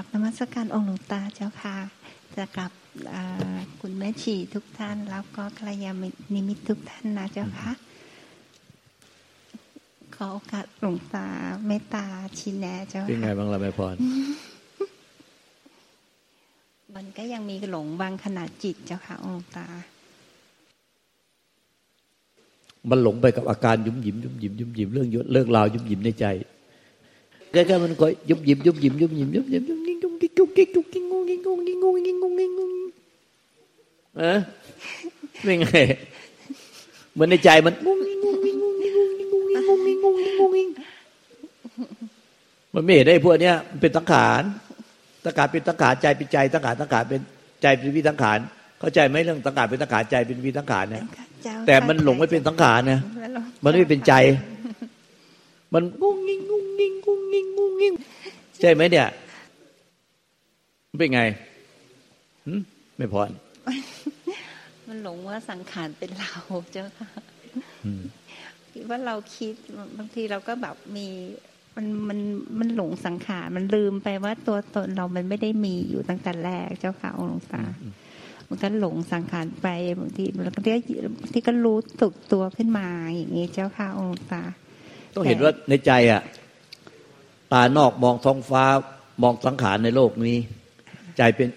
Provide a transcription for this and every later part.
กลับนมัสการองค์หลวงตาเจ้าค่ะ จะกลับคุณแม่ชีทุกท่าน แล้วก็กระยานิมิตทุกท่านนะเจ้าค่ะขอโอกาสหลวงตาเมตตาชินแนเจ้าค่ะเป็นไงบ้างล่ะแม่พรมันก็ยังมีหลงบางขนาดจิตเจ้าค่ะองค์ตา มันหลงไปกับอาการยุ่มหยิมยุ่มหยิมยุ่มหยิมเรื่องเรื่องราวยุ่มหยิมในใจแกๆมันก็ยุ่มหยิมยุ่มหยิมยุ่มหยิมยุ่มหยิมยุ่มหยิมยุ่ม กิ๊กกุ๊กกิ๊กกุ๊กกิ๊กงงกิ๊กงงกิ๊กงงกิ๊กงงกิ๊กงงเออเป็นไงเหมือนในใจมันงงกิ๊กงงกิ๊กงงกิ๊กงงกิ๊กงงกิ๊กงงกิ๊กงงกิ๊กงงกิ๊กมันไม่เห็นได้พวกเนี้ยมันเป็นสังขารสังขารเป็นสังขารใจเป็นใจสังขารสังขารเป็นใจเป็นวิสังขารเข้าใจไหมเรื่องสังขารเป็นสังขารใจเป็นวิสังขารเนี่ยแต่มันหลงไม่เป็นสังขารเนี่ยมันไม่เป็นใจ มันงงงิงงงงิงงงงิงงงงิงใช่ไหมเนี่ย เป็นไงไม่พอมันหลงว่าสังขารเป็นเราเจ้าค่ะคิดว่าเราคิดบางทีเราก็แบบมีมันมันมันหลงสังขารมันลืมไปว่าตัวตนเรามันไม่ได้มีอยู่ตั้งแต่แรกเจ้าค่ะองค์หลวงตาบางทีหลงสังขารไปบางทีแล้วก็ที่ก็รู้ตึกตัวขึ้นมาอย่างนี้เจ้าค่ะองค์หลวงตาต้องเห็นว่าในใจอะตานอกมองท้องฟ้ามองสังขารในโลกนี้ ใจเป็น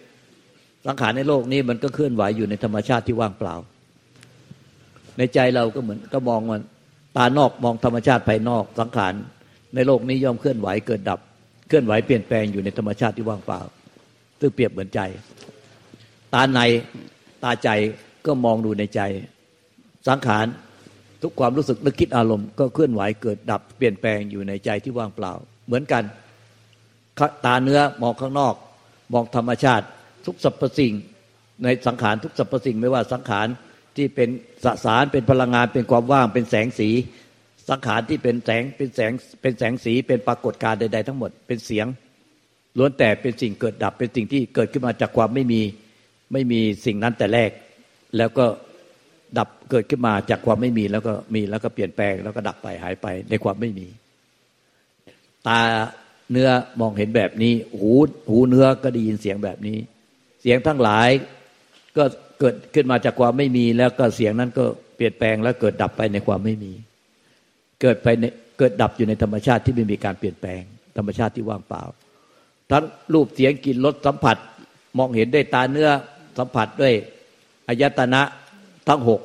สังขารในโลกนี้มันก็เคลื่อนไหวอยู่ในธรรมชาติที่ว่างเปล่า ในใจเราก็เหมือนก็มองมันตานอกมองธรรมชาติภายนอกสังขารในโลกนี้ย่อมเคลื่อนไหวเกิดดับ เคลื่อนไหวเปลี่ยนแปลงอยู่ในธรรมชาติที่ว่างเปล่า ซึ่งเปรียบเหมือนใจ ตาในตาใจก็มองดูในใจ สังขารทุกความรู้สึกนึกคิดอารมณ์ก็เคลื่อนไหวเกิดดับเปลี่ยนแปลงอยู่ในใจที่ว่างเปล่า เหมือนกัน ตาเนื้อมองข้างนอก มองธรรมชาติทุกสรรพสิ่ง ในสังขารทุกสรรพสิ่งไม่ว่าสังขารที่เป็นสสารเป็นพลังงานเป็นความว่างเป็นแสงสี สังขารที่เป็นแสงเป็นแสงเป็นแสงสีเป็นปรากฏการณ์ใด ๆ ทั้งหมดเป็นเสียงล้วนแต่เป็นสิ่งเกิดดับเป็นสิ่งที่เกิดขึ้นมาจากความไม่มีไม่มีสิ่งนั้นแต่แรก แล้วก็ดับเกิดขึ้นมาจากความไม่มีแล้วก็มีแล้วก็เปลี่ยนแปลงแล้วก็ดับไปหายไปในความไม่มี ตา เนื้อมองเห็นแบบนี้ หูหูเนื้อก็ได้ยินเสียงแบบนี้ เสียงทั้งหลายก็เกิดขึ้นมาจากความไม่มี แล้วก็เสียงนั้นก็เปลี่ยนแปลงแล้วเกิดดับไปในความไม่มี เกิดไปในเกิดดับอยู่ในธรรมชาติที่ไม่มีการเปลี่ยนแปลง ธรรมชาติที่ว่างเปล่า ทั้งรูปเสียงกลิ่นรสสัมผัสมองเห็นด้วยตาเนื้อสัมผัสด้วยอายตนะทั้งหก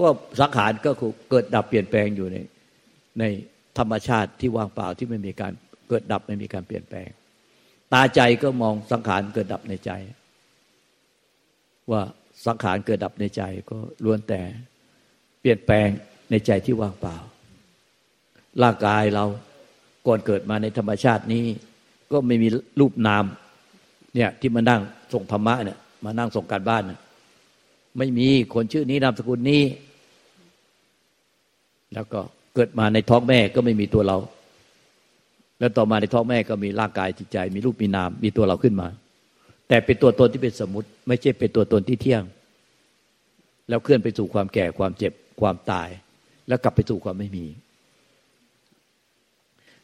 ก็สังขารก็เกิดดับเปลี่ยนแปลงอยู่ในในธรรมชาติที่ว่างเปล่าที่ไม่มีการเกิดดับไม่มีการเปลี่ยนแปลง ตาใจก็มองสังขารเกิดดับในใจ ว่าสังขารเกิดดับในใจก็ล้วนแต่เปลี่ยนแปลงในใจที่ว่างเปล่า ร่างกายเราก่อนเกิดมาในธรรมชาตินี้ ก็ไม่มีรูปนามเนี่ยที่มานั่งส่งธรรมะเนี่ยมานั่งส่งการบ้านเนี่ยไม่มีคนชื่อนี้นามสกุลนี้ แล้วก็เกิดมาในท้องแม่ก็ไม่มีตัวเรา แล้วต่อมาในท้องแม่ก็มีร่างกายจิตใจ มีรูปมีนาม มีตัวเราขึ้นมา แต่เป็นตัวตนที่เป็นสมมติ ไม่ใช่เป็นตัวตนที่เที่ยง แล้วเคลื่อนไปสู่ความแก่ความเจ็บความตาย แล้วกลับไปสู่ความไม่มี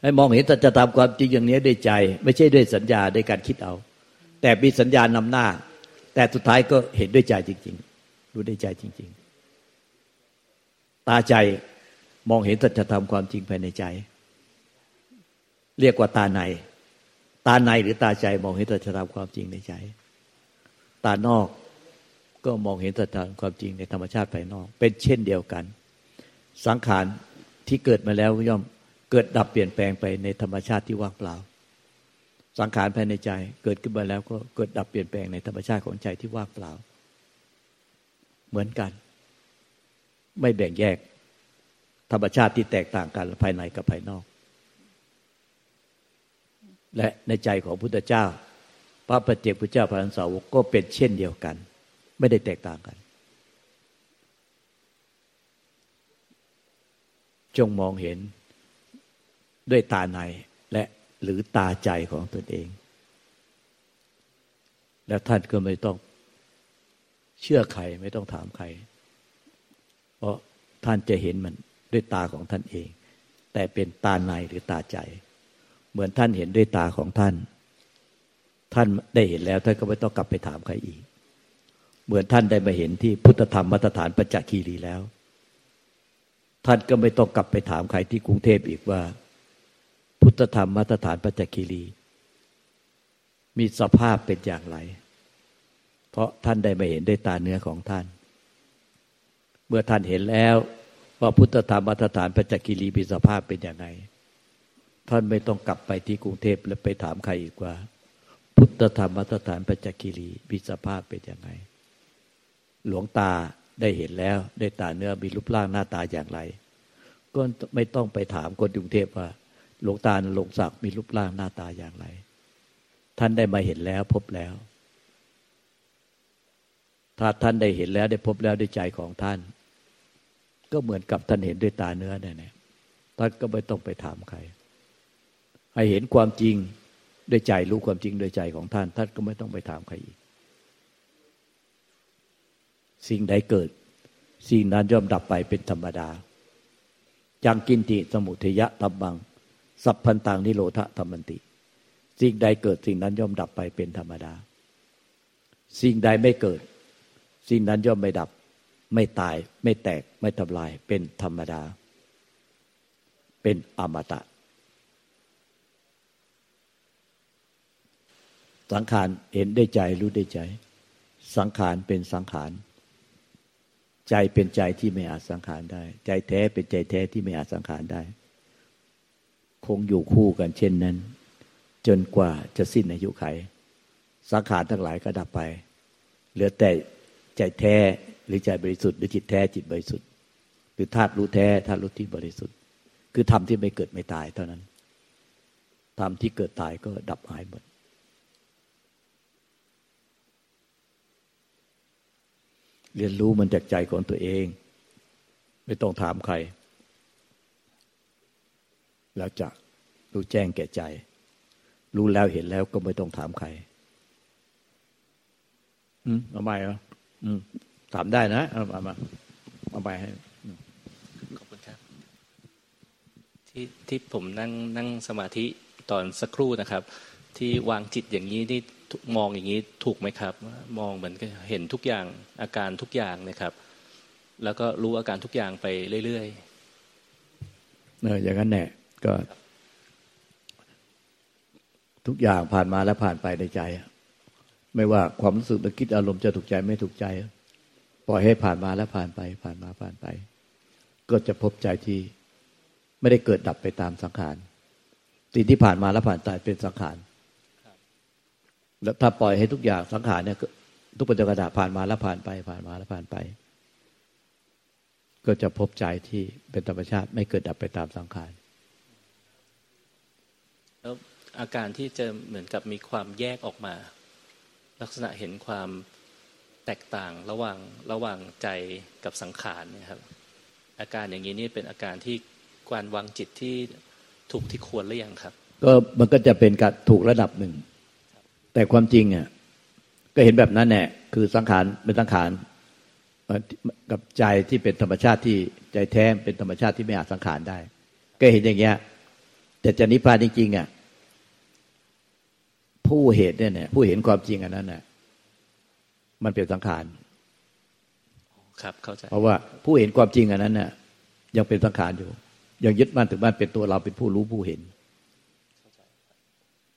ให้มองเห็นสัจธรรมความจริงอย่างนี้ด้วยใจ ไม่ใช่ด้วยสัญญาด้วยการคิดเอา แต่มีสัญญานำหน้า แต่สุดท้ายก็เห็นด้วยใจจริง ๆ รู้ด้วยใจจริง ๆ ตาใจมองเห็นสัจธรรมความจริงภายในใจ เรียกว่าตาใน ตาในหรือตาใจมองเห็นสัจธรรมความจริงในใจ ตานอกก็มองเห็นสัจธรรมความจริงในธรรมชาติภายนอก เป็นเช่นเดียวกัน สังขารที่เกิดมาแล้วย่อมเกิดดับเปลี่ยนแปลงไปในธรรมชาติที่ว่างเปล่า สังขารภายในใจเกิดขึ้นมาแล้วก็เกิดดับเปลี่ยนแปลงในธรรมชาติของใจที่ว่างเปล่า เหมือนกัน ไม่แบ่งแยกธรรมชาติที่แตกต่างกันภายในกับภายนอก และในใจของพุทธเจ้า พระปฏิเจกพุทธเจ้าพระอันสาวกก็เป็นเช่นเดียวกัน ไม่ได้แตกต่างกัน จงมองเห็นด้วยตาในและหรือตาใจของตนเอง แล้วท่านก็ไม่ต้องเชื่อใครไม่ต้องถามใคร เพราะท่านจะเห็นมันด้วยตาของท่านเอง แต่เป็นตาในหรือตาใจ เหมือนท่านเห็นด้วยตาของท่าน ท่านได้เห็นแล้วท่านก็ไม่ต้องกลับไปถามใครอีก เหมือนท่านได้มาเห็นที่พุทธธรรมมาตรฐานปัจจคีรีแล้ว ท่านก็ไม่ต้องกลับไปถามใครที่กรุงเทพอีกว่า พุทธธรรมมาตรฐานปัจจคีรี มีสภาพเป็นอย่างไร เพราะท่านได้มาเห็นด้วยตาเนื้อของท่าน เมื่อท่านเห็นแล้วว่าพุทธธรรมมาตรฐานปัจจคีรีมีสภาพเป็นอย่างไร ท่านไม่ต้องกลับไปที่กรุงเทพแล้วไปถามใครอีกว่า พุทธธรรมมาตรฐานปัจจคีรีมีสภาพเป็นอย่างไรหลวงตาได้เห็นแล้วได้ตาเนื้อมีรูปร่างหน้าตาอย่างไร ก็ไม่ต้องไปถามคนกรุงเทพว่า หลวงตาหลวงศักดิ์มีรูปร่างหน้าตาอย่างไร ท่านได้มาเห็นแล้วพบแล้ว ถ้าท่านได้เห็นแล้วได้พบแล้วด้วยใจของท่าน ก็เหมือนกับท่านเห็นด้วยตาเนื้อเนี่ยท่านก็ไม่ต้องไปถามใคร ให้เห็นความจริงด้วยใจรู้ความจริงด้วยใจของท่าน ท่านก็ไม่ต้องไปถามใครอีก สิ่งใดเกิด สิ่งนั้นย่อมดับไปเป็นธรรมดาจังกินติสมุทยะตับบัง สัพพันตังนิโรธธรรมันติ สิ่งใดเกิดสิ่งนั้นย่อมดับไปเป็นธรรมดา สิ่งใดไม่เกิด สิ่งนั้นย่อมไม่ดับ ไม่ตายไม่แตกไม่ทำลายเป็นธรรมดา เป็นอมตะ สังขารเห็นได้ใจรู้ได้ใจ สังขารเป็นสังขารใจเป็นใจที่ไม่อาจสังขารได้ ใจแท้เป็นใจแท้ที่ไม่อาจสังขารได้ คงอยู่คู่กันเช่นนั้น จนกว่าจะสิ้นอายุไข สังขารทั้งหลายก็ดับไป เหลือแต่ใจแท้หรือใจบริสุทธิ์หรือจิตแท้จิตบริสุทธิ์หรือธาตุรู้แท้ธาตุรู้ที่บริสุทธิ์ คือธรรมที่ไม่เกิดไม่ตายเท่านั้นธรรมที่เกิดตายก็ดับหายหมด เรียนรู้มันจากใจของตัวเอง ไม่ต้องถามใคร แล้วจะรู้แจ้งแก่ใจ รู้แล้วเห็นแล้วก็ไม่ต้องถามใครอืมเอาไปเหรออืมถามได้นะเอามามาเอาไปให้ขอบคุณครับ ที่ที่ผมนั่งนั่งสมาธิตอนสักครู่นะครับ ที่วางจิตอย่างนี้นี่ มองอย่างนี้ถูกไหมครับ มองเหมือนเห็นทุกอย่างอาการทุกอย่างนะครับ แล้วก็รู้อาการทุกอย่างไปเรื่อยๆเอออย่างนั้นแน่ก็ ทุกอย่างผ่านมาแล้วผ่านไปในใจไม่ว่าความรู้สึกนึกคิดอารมณ์จะถูกใจไม่ถูกใจปล่อยให้ผ่านมาแล้วผ่านไป ผ่านมาผ่านไป ก็จะพบใจที่ไม่ได้เกิดดับไปตามสังขารสิ่งที่ผ่านมาแล้วผ่านไปเป็นสังขาร ถ้าปล่อยให้ทุกอย่างสังขารเนี่ยทุกปัจจุบันผ่านมาแล้วผ่านไป ผ่านมาแล้วผ่านไป ก็จะพบใจที่เป็นธรรมชาติไม่เกิดดับไปตามสังขารแล้วอาการที่จะเหมือนกับมีความแยกออกมา ลักษณะเห็นความแตกต่างระหว่างระหว่างใจกับสังขารนะครับ อาการอย่างนี้นี่เป็นอาการที่การวางจิตที่ถูกที่ควรหรือยังครับ ก็มันก็จะเป็นการถูกระดับหนึ่ง แต่ความจริงอะก็เห็นแบบนั้นแหละคือสังขารเป็นสังขารกับใจที่เป็นธรรมชาติที่ใจแท้เป็นธรรมชาติที่ไม่อาจสังขารได้ ก็เห็นอย่างเงี้ย แต่จะนิพพานจริงๆอะผู้เหตุเนี่ย ผู้เห็นความจริงอันนั้นน่ะมันเป็นสังขารครับเข้าใจเพราะว่าผู้เห็นความจริงอันนั้นน่ะ ยังเป็นสังขารอยู่ ยังยึดมั่นถึงมั่นเป็นตัวเราเป็นผู้รู้ผู้เห็น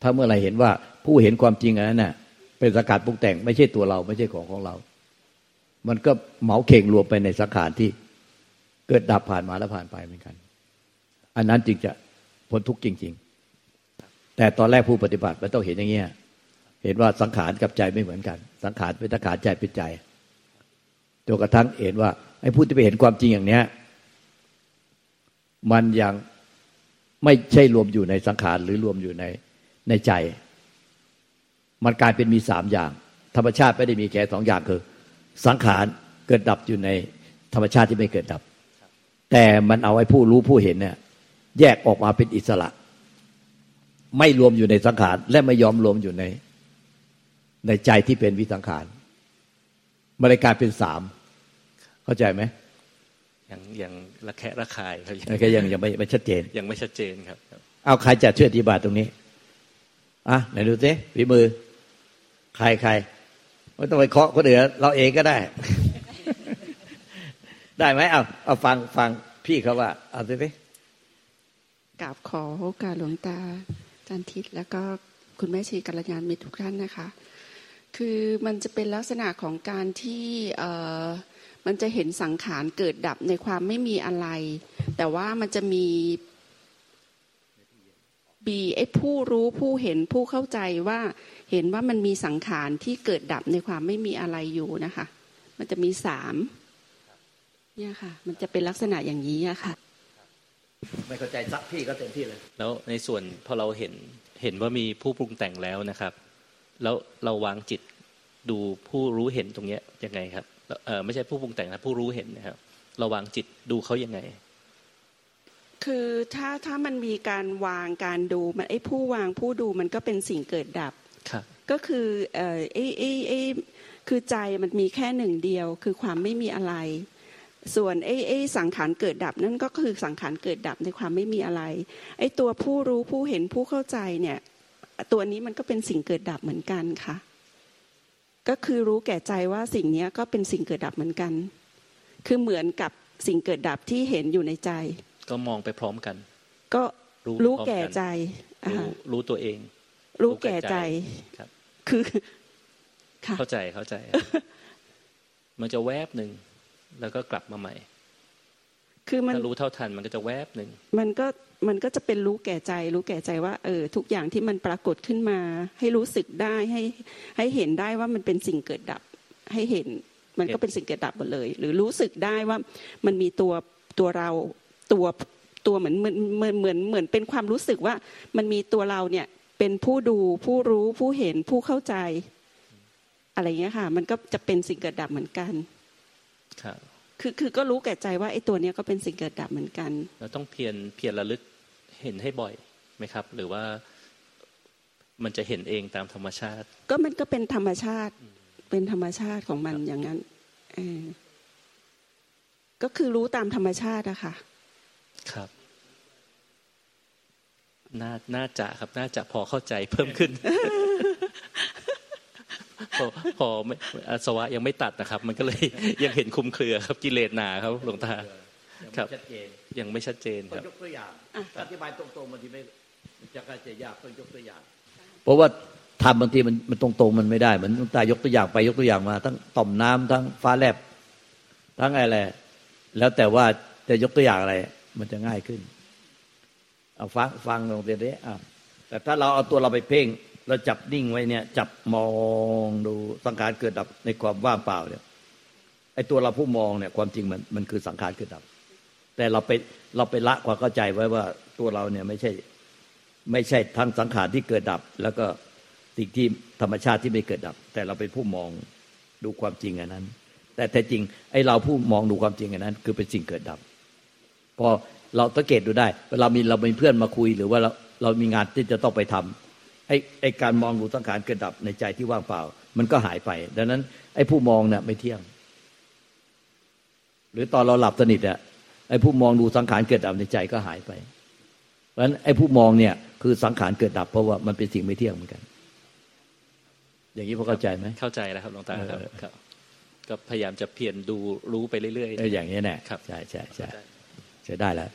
ถ้าเมื่อไรเห็นว่าผู้เห็นความจริงอันนั้นน่ะเป็นสังขารปรุงแต่งไม่ใช่ตัวเราไม่ใช่ของของเรา มันก็เหมาเข่งรวมไปในสังขารที่เกิดดับผ่านมาแล้วผ่านไปเหมือนกัน อันนั้นจึงจะพ้นทุกข์จริง ๆ แต่ตอนแรกผู้ปฏิบัติมันต้องเห็นอย่างเงี้ยเห็นว่าสังขารกับใจไม่เหมือนกัน สังขารเป็นสังขารใจเป็นใจจนกระทั่งเห็นว่าไอ้ผู้ที่ไปเห็นความจริงอย่างเนี้ยมันยังไม่ใช่รวมอยู่ในสังขารหรือรวมอยู่ใน ในใจ มันกลายเป็นมีสามอย่าง ธรรมชาติไม่ได้มีแค่สองอย่างคือ สังขารเกิดดับอยู่ในธรรมชาติที่ไม่เกิดดับ แต่มันเอาไอ้ผู้รู้ผู้เห็นเนี่ยแยกออกมาเป็นอิสระ ไม่รวมอยู่ในสังขาร และไม่ยอมรวมอยู่ใน ในใจที่เป็นวิสังขารมันเลยกลายเป็นสามเข้าใจไหมยังยังระแคะระคายครับแค่ยังยังไม่ไม่ชัดเจนยังไม่ชัดเจนครับ เอาใครจะช่วยอธิบายตรงนี้ อะไหนดูสิฝีมือ ใครใครไม่ต้องไปเคาะคนอื่นเราเองก็ได้ ได้ไหมเอาเอาฟังฟังพี่เขาว่า เอาสิกราบขอโอกาสหลวงตาจันทิตแล้วก็คุณแม่ชีกัลยาณมิตรทุกท่านนะคะ คือมันจะเป็นลักษณะของการที่เอ่อมันจะเห็นสังขารเกิดดับในความไม่มีอะไร แต่ว่ามันจะมี บีไอ้ผู้รู้ผู้เห็นผู้เข้าใจว่าเห็นว่ามันมีสังขารที่เกิดดับในความไม่มีอะไรอยู่นะคะ มันจะมีสามเนี่ยค่ะ มันจะเป็นลักษณะอย่างนี้อะค่ะ ไม่เข้าใจซักพี่ก็เต็มที่เลย แล้วในส่วนพอเราเห็นเห็นว่ามีผู้ปรุงแต่งแล้วนะครับ แล้วเราวางจิตดูผู้รู้เห็นตรงเนี้ยยังไงครับเออไม่ใช่ผู้ปรุงแต่งนะผู้รู้เห็นนะครับเราวางจิตดูเขายังไง คือถ้าถ้ามันมีการวางการดูมันไอ้ผู้วางผู้ดูมันก็เป็นสิ่งเกิดดับครับก็คือเอ่อไอ้ไอ้ไอ้คือใจมันมีแค่หนึ่งเดียว คือความไม่มีอะไร ส่วนไอ้ไอ้สังขารเกิดดับนั่นก็คือสังขารเกิดดับในความไม่มีอะไรไอ้ตัวผู้รู้ผู้เห็นผู้เข้าใจเนี่ย ตัวนี้มันก็เป็นสิ่งเกิดดับเหมือนกันค่ะ ก็คือรู้แก่ใจว่าสิ่งเนี้ยก็เป็นสิ่งเกิดดับเหมือนกัน คือเหมือนกับสิ่งเกิดดับที่เห็นอยู่ในใจ ก็มองไปพร้อมกัน ก็รู้รู้พร้อมแก่กันใจอ่ารู้รู้ตัวเอง รู้แก่ใจครับคือค่ะเข้าใจเข้าใจครับมันจะแวบหนึ่งแล้วก็กลับมาใหม่ คือมันถ้ารู้เท่าทันมันก็จะแวบหนึ่งมันก็มันก็จะเป็นรู้แก่ใจ รู้แก่ใจว่า เออ ทุกอย่างที่มันปรากฏขึ้นมา ให้รู้สึกได้ให้ให้เห็นได้ว่ามันเป็นสิ่งเกิดดับ ให้เห็น มันก็เป็นสิ่งเกิดดับหมดเลย หรือรู้สึกได้ว่ามันมีตัวตัวเรา ตัวตัวเหมือนเหมือนเหมือนเหมือนเหมือนเป็นความรู้สึกว่ามันมีตัวเราเนี่ยเป็นผู้ดูผู้รู้ผู้เห็นผู้เข้าใจ อะไรอย่างเงี้ยค่ะ มันก็จะเป็นสิ่งเกิดดับเหมือนกันครับคือคือก็รู้แก่ใจว่าไอ้ตัวเนี้ยก็เป็นสิ่งเกิดดับเหมือนกัน เราต้องเพียรเพียรระลึกเห็นให้บ่อยไหมครับ หรือว่ามันจะเห็นเองตามธรรมชาติ ก็มันก็เป็นธรรมชาติ เป็นธรรมชาติของมันอย่างนั้นเออก็คือรู้ตามธรรมชาติอะค่ะ ครับ น่าน่าจะครับน่าจะพอเข้าใจเพิ่มขึ้น พอพอไม่อาสวะยังไม่ตัดนะครับ มันก็เลยยังเห็นคลุมเครือครับกิเลสหนาครับหลวงตาครับชัดเจนยังไม่ชัดเจนต้คองรับยกตัวอย่างอะอธิบายตรงๆบางทีไม่จะกจะยากต้องยกตัวอย่าง เพราะว่าทำบางทีมันมันตรงๆมันไม่ได้เหมือนหลวงตายกตัวอย่างไปยกตัวอย่างมา ทั้งต่อมน้ำทั้งฟ้าแลบทั้งอะไร แล้วแต่ว่าจะยกตัวอย่างอะไร มันจะง่ายขึ้น เอาฟังฟังลงเดี๋ยวนี้อะแต่ถ้าเราเอาตัวเราไปเพ่งเราจับนิ่งไว้เนี่ย จับมองดูสังขารเกิดดับในความว่างเปล่าเนี่ยไอ้ตัวเราผู้มองเนี่ย ความจริงมันมันคือสังขารเกิดดับ แต่เราไปเราไปละความเข้าใจไว้ว่าตัวเราเนี่ยไม่ใช่ ไม่ใช่ทั้งสังขารที่เกิดดับ แล้วก็สิ่งที่ธรรมชาติที่ไม่เกิดดับ แต่เราเป็นผู้มองดูความจริงอันนั้น แต่แท้จริงไอ้เราผู้มองดูความจริงอันนั้น คือเป็นสิ่งเกิดดับ พอเราสังเกตดูได้ เวลามีเรามีเพื่อนมาคุยหรือว่าเราเรามีงานที่จะต้องไปทำไอ้ไอ้การมองดูสังขารเกิดดับในใจที่ว่างเปล่า มันก็หายไป ดังนั้น ไอ้ผู้มองเนี่ยไม่เที่ยง หรือตอนเราหลับสนิทอะไอ้ผู้มองดูสังขารเกิดดับในใจก็หายไป เพราะฉะนั้นไอ้ผู้มองเนี่ยคือสังขารเกิดดับเพราะว่ามันเป็นสิ่งไม่เที่ยงเหมือนกัน อย่างนี้พอเข้าใจไหมเข้าใจแล้วครับหลวงตาครับเออครับก็พยายามจะเพียรดูรู้ไปเรื่อยเอออย่างนี้แน่ครับใช่ใช่ๆใช่ ใช้ได้แล้ว